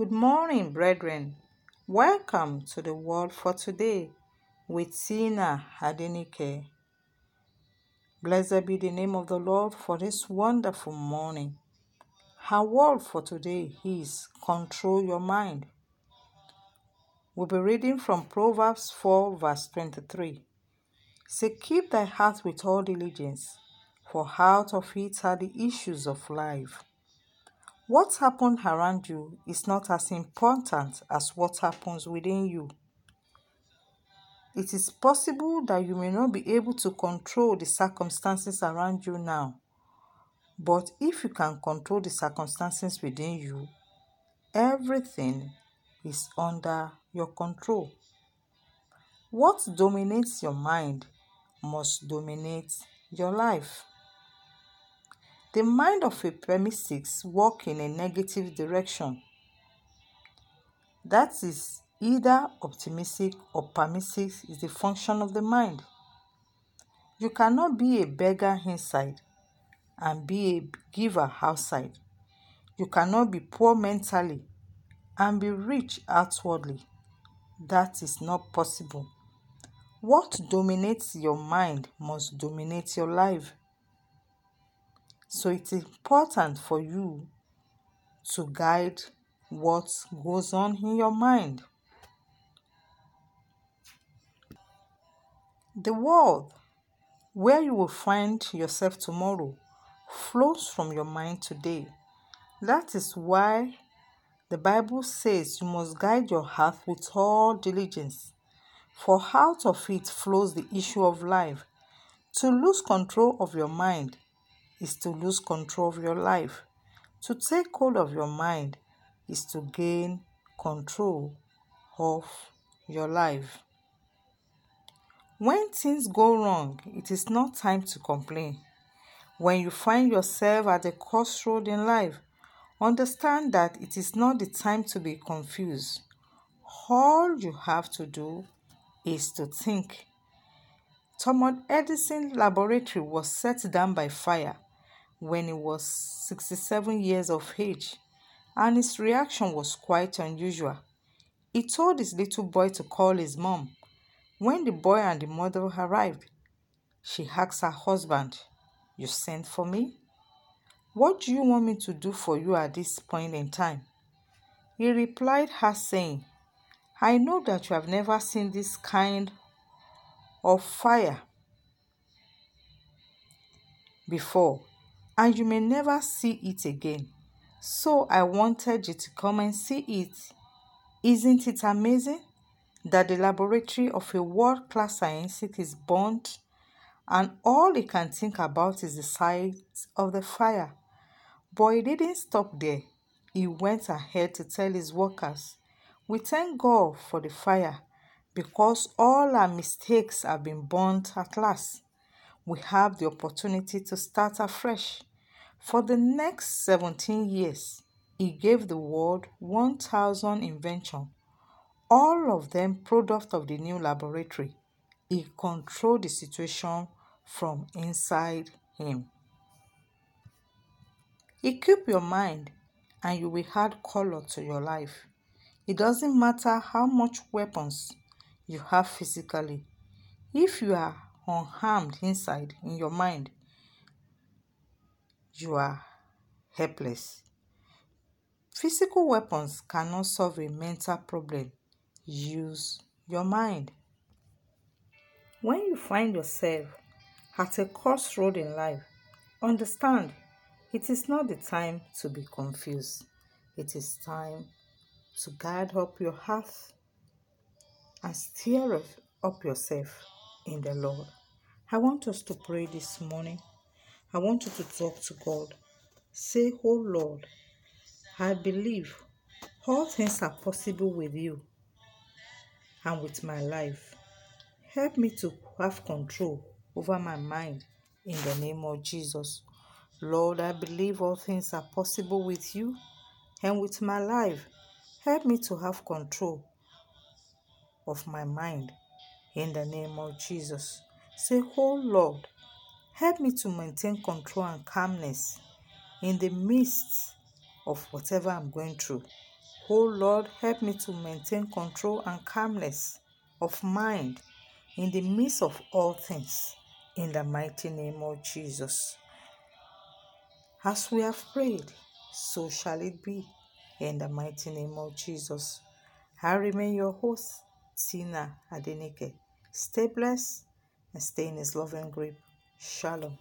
Good morning, brethren. Welcome to the Word for Today with Tina Adenike. Blessed be the name of the Lord for this wonderful morning. Our word for today is Control Your Mind. We'll be reading from Proverbs 4, verse 23. Say, Keep thy heart with all diligence, for out of it are the issues of life. What happened around you is not as important as what happens within you. It is possible that you may not be able to control the circumstances around you now, but if you can control the circumstances within you, everything is under your control. What dominates your mind must dominate your life. The mind of a premises work in a negative direction. That is either optimistic or permissive is the function of the mind. You cannot be a beggar inside and be a giver outside. You cannot be poor mentally and be rich outwardly. That is not possible. What dominates your mind must dominate your life. So it's important for you to guide what goes on in your mind. The world where you will find yourself tomorrow flows from your mind today. That is why the Bible says you must guide your heart with all diligence, for out of it flows the issue of life. To lose control of your mind is to lose control of your life. To take hold of your mind is to gain control of your life. When things go wrong, it is not time to complain. When you find yourself at a crossroad in life, understand that it is not the time to be confused. All you have to do is to think. Thomas Edison laboratory was set down by fire when he was 67 years of age, and his reaction was quite unusual. He told his little boy to call his mom. When the boy and the mother arrived, she asked her husband, You sent for me? What do you want me to do for you at this point in time? He replied her saying, I know that you have never seen this kind of fire before and you may never see it again. So I wanted you to come and see it. Isn't it amazing that the laboratory of a world class scientist is burnt and all he can think about is the sight of the fire? But he didn't stop there. He went ahead to tell his workers, We thank God for the fire because all our mistakes have been burnt at last. We have the opportunity to start afresh. For the next 17 years, he gave the world 1,000 inventions, all of them product of the new laboratory. He controlled the situation from inside him. Equip your mind and you will add color to your life. It doesn't matter how much weapons you have physically. If you are unharmed inside in your mind, you are helpless. Physical weapons cannot solve a mental problem. Use your mind. When you find yourself at a crossroad in life, understand it is not the time to be confused. It is time to guard up your heart and steer up yourself in the Lord. I want us to pray this morning. I want you to talk to God. Say, Oh Lord, I believe all things are possible with you and with my life. Help me to have control over my mind in the name of Jesus. Lord, I believe all things are possible with you and with my life. Help me to have control of my mind in the name of Jesus. Say, Oh Lord, help me to maintain control and calmness in the midst of whatever I'm going through. Oh Lord, help me to maintain control and calmness of mind in the midst of all things. In the mighty name of Jesus. As we have prayed, so shall it be. In the mighty name of Jesus. I remain your host, Tina Adenike. Stay blessed and stay in his loving grip. Shalom.